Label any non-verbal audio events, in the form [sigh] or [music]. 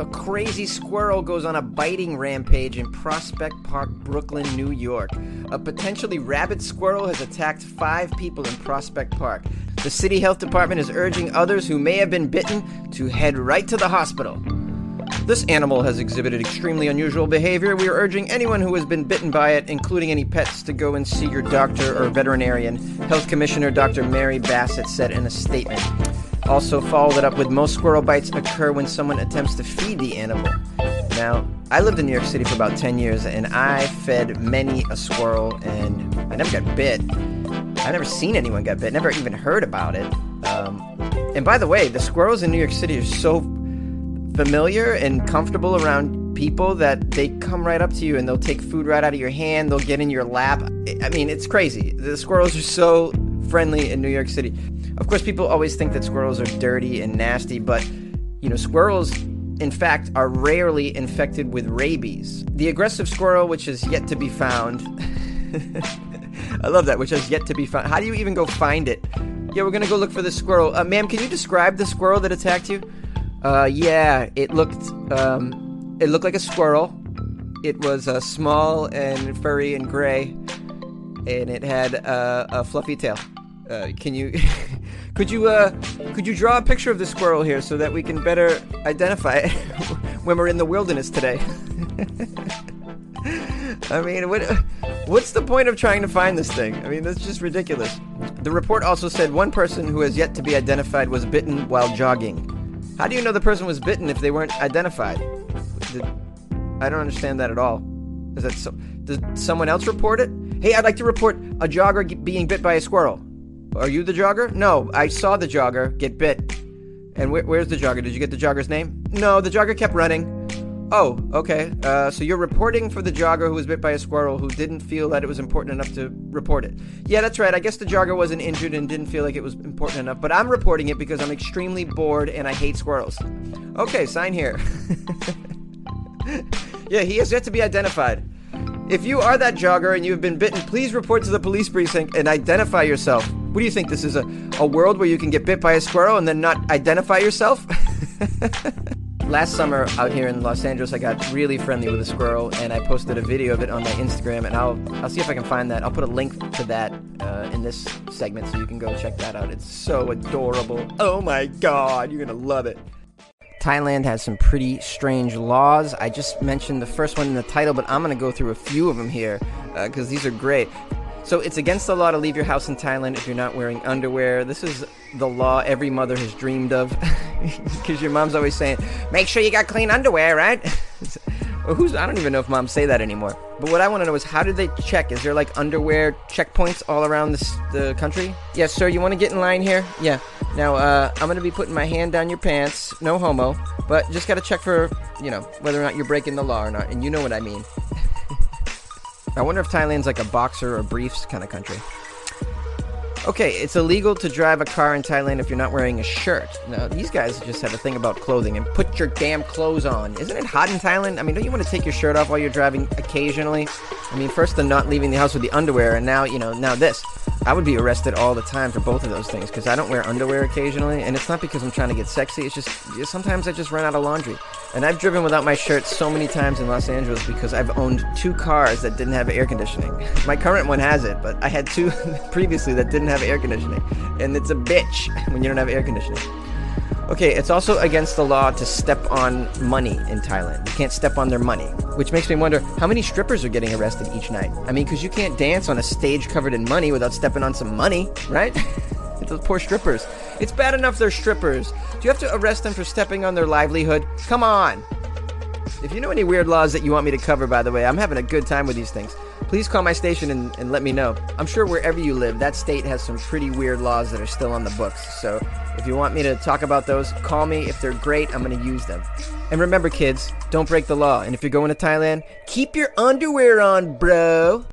A crazy squirrel goes on a biting rampage in Prospect Park, Brooklyn, New York. A potentially rabid squirrel has attacked five people in Prospect Park. The city health department is urging others who may have been bitten to head right to the hospital. This animal has exhibited extremely unusual behavior. We are urging anyone who has been bitten by it, including any pets, to go and see your doctor or veterinarian. Health Commissioner Dr. Mary Bassett said in a statement. Also, followed it up with most squirrel bites occur when someone attempts to feed the animal. Now, I lived in New York City for about 10 years and I fed many a squirrel and I never got bit. I never seen anyone get bit, never even heard about it. Um, and by the way, the squirrels in New York City are so familiar and comfortable around people that they come right up to you and they'll take food right out of your hand, they'll get in your lap. I mean, it's crazy. The squirrels are so friendly in New York City. Of course, people always think that squirrels are dirty and nasty, but you know, squirrels in fact are rarely infected with rabies. The aggressive squirrel which is yet to be found [laughs] I love that, which has yet to be found. How do you even go find it? Yeah, we're gonna go look for the squirrel. Uh, ma'am, can you describe the squirrel that attacked you? Uh, yeah, it looked um, it looked like a squirrel. It was uh, small and furry and gray, and it had uh, a fluffy tail. Uh, can you [laughs] could you uh, could you draw a picture of the squirrel here so that we can better identify it [laughs] when we're in the wilderness today? [laughs] I mean, what what's the point of trying to find this thing? I mean, that's just ridiculous. The report also said one person who has yet to be identified was bitten while jogging. How do you know the person was bitten if they weren't identified? Did, I don't understand that at all. Is that so? Does someone else report it? Hey, I'd like to report a jogger being bit by a squirrel. Are you the jogger? No, I saw the jogger get bit. And wh- where's the jogger? Did you get the jogger's name? No, the jogger kept running. Oh, okay. Uh, so you're reporting for the jogger who was bit by a squirrel who didn't feel that it was important enough to report it. Yeah, that's right. I guess the jogger wasn't injured and didn't feel like it was important enough, but I'm reporting it because I'm extremely bored and I hate squirrels. Okay, sign here. [laughs] yeah, he has yet to be identified. If you are that jogger and you have been bitten, please report to the police precinct and identify yourself. What do you think? This is a, a world where you can get bit by a squirrel and then not identify yourself? [laughs] Last summer out here in Los Angeles, I got really friendly with a squirrel, and I posted a video of it on my Instagram, and I'll I'll see if I can find that. I'll put a link to that uh, in this segment, so you can go check that out. It's so adorable. Oh my god, you're gonna love it. Thailand has some pretty strange laws. I just mentioned the first one in the title, but I'm going to go through a few of them here because uh, these are great. So it's against the law to leave your house in Thailand if you're not wearing underwear. This is the law every mother has dreamed of [laughs] because your mom's always saying, "Make sure you got clean underwear, right?" [laughs] Who's I don't even know if moms say that anymore. But what I want to know is how did they check? Is there like underwear checkpoints all around this, the country? Yes, sir. You want to get in line here? Yeah. Now uh, I'm gonna be putting my hand down your pants. No homo, but just gotta check for you know whether or not you're breaking the law or not, and you know what I mean. I wonder if Thailand's like a boxer or briefs kind of country. Okay, it's illegal to drive a car in Thailand if you're not wearing a shirt. Now, these guys just have a thing about clothing and put your damn clothes on. Isn't it hot in Thailand? I mean, don't you want to take your shirt off while you're driving occasionally? I mean, first the not leaving the house with the underwear, and now, you know, now this. I would be arrested all the time for both of those things because I don't wear underwear occasionally, and it's not because I'm trying to get sexy. It's just sometimes I just run out of laundry. And I've driven without my shirt so many times in Los Angeles because I've owned two cars that didn't have air conditioning. [laughs] My current one has it, but I had two [laughs] previously that didn't have air conditioning. And it's a bitch [laughs] when you don't have air conditioning. Okay, it's also against the law to step on money in Thailand. You can't step on their money, which makes me wonder how many strippers are getting arrested each night. I mean, because you can't dance on a stage covered in money without stepping on some money, right? [laughs] Those poor strippers. It's bad enough they're strippers. Do you have to arrest them for stepping on their livelihood? Come on. If you know any weird laws that you want me to cover, by the way, I'm having a good time with these things. Please call my station and, and let me know. I'm sure wherever you live, that state has some pretty weird laws that are still on the books. So if you want me to talk about those, call me. If they're great, I'm going to use them. And remember, kids, don't break the law. And if you're going to Thailand, keep your underwear on, bro.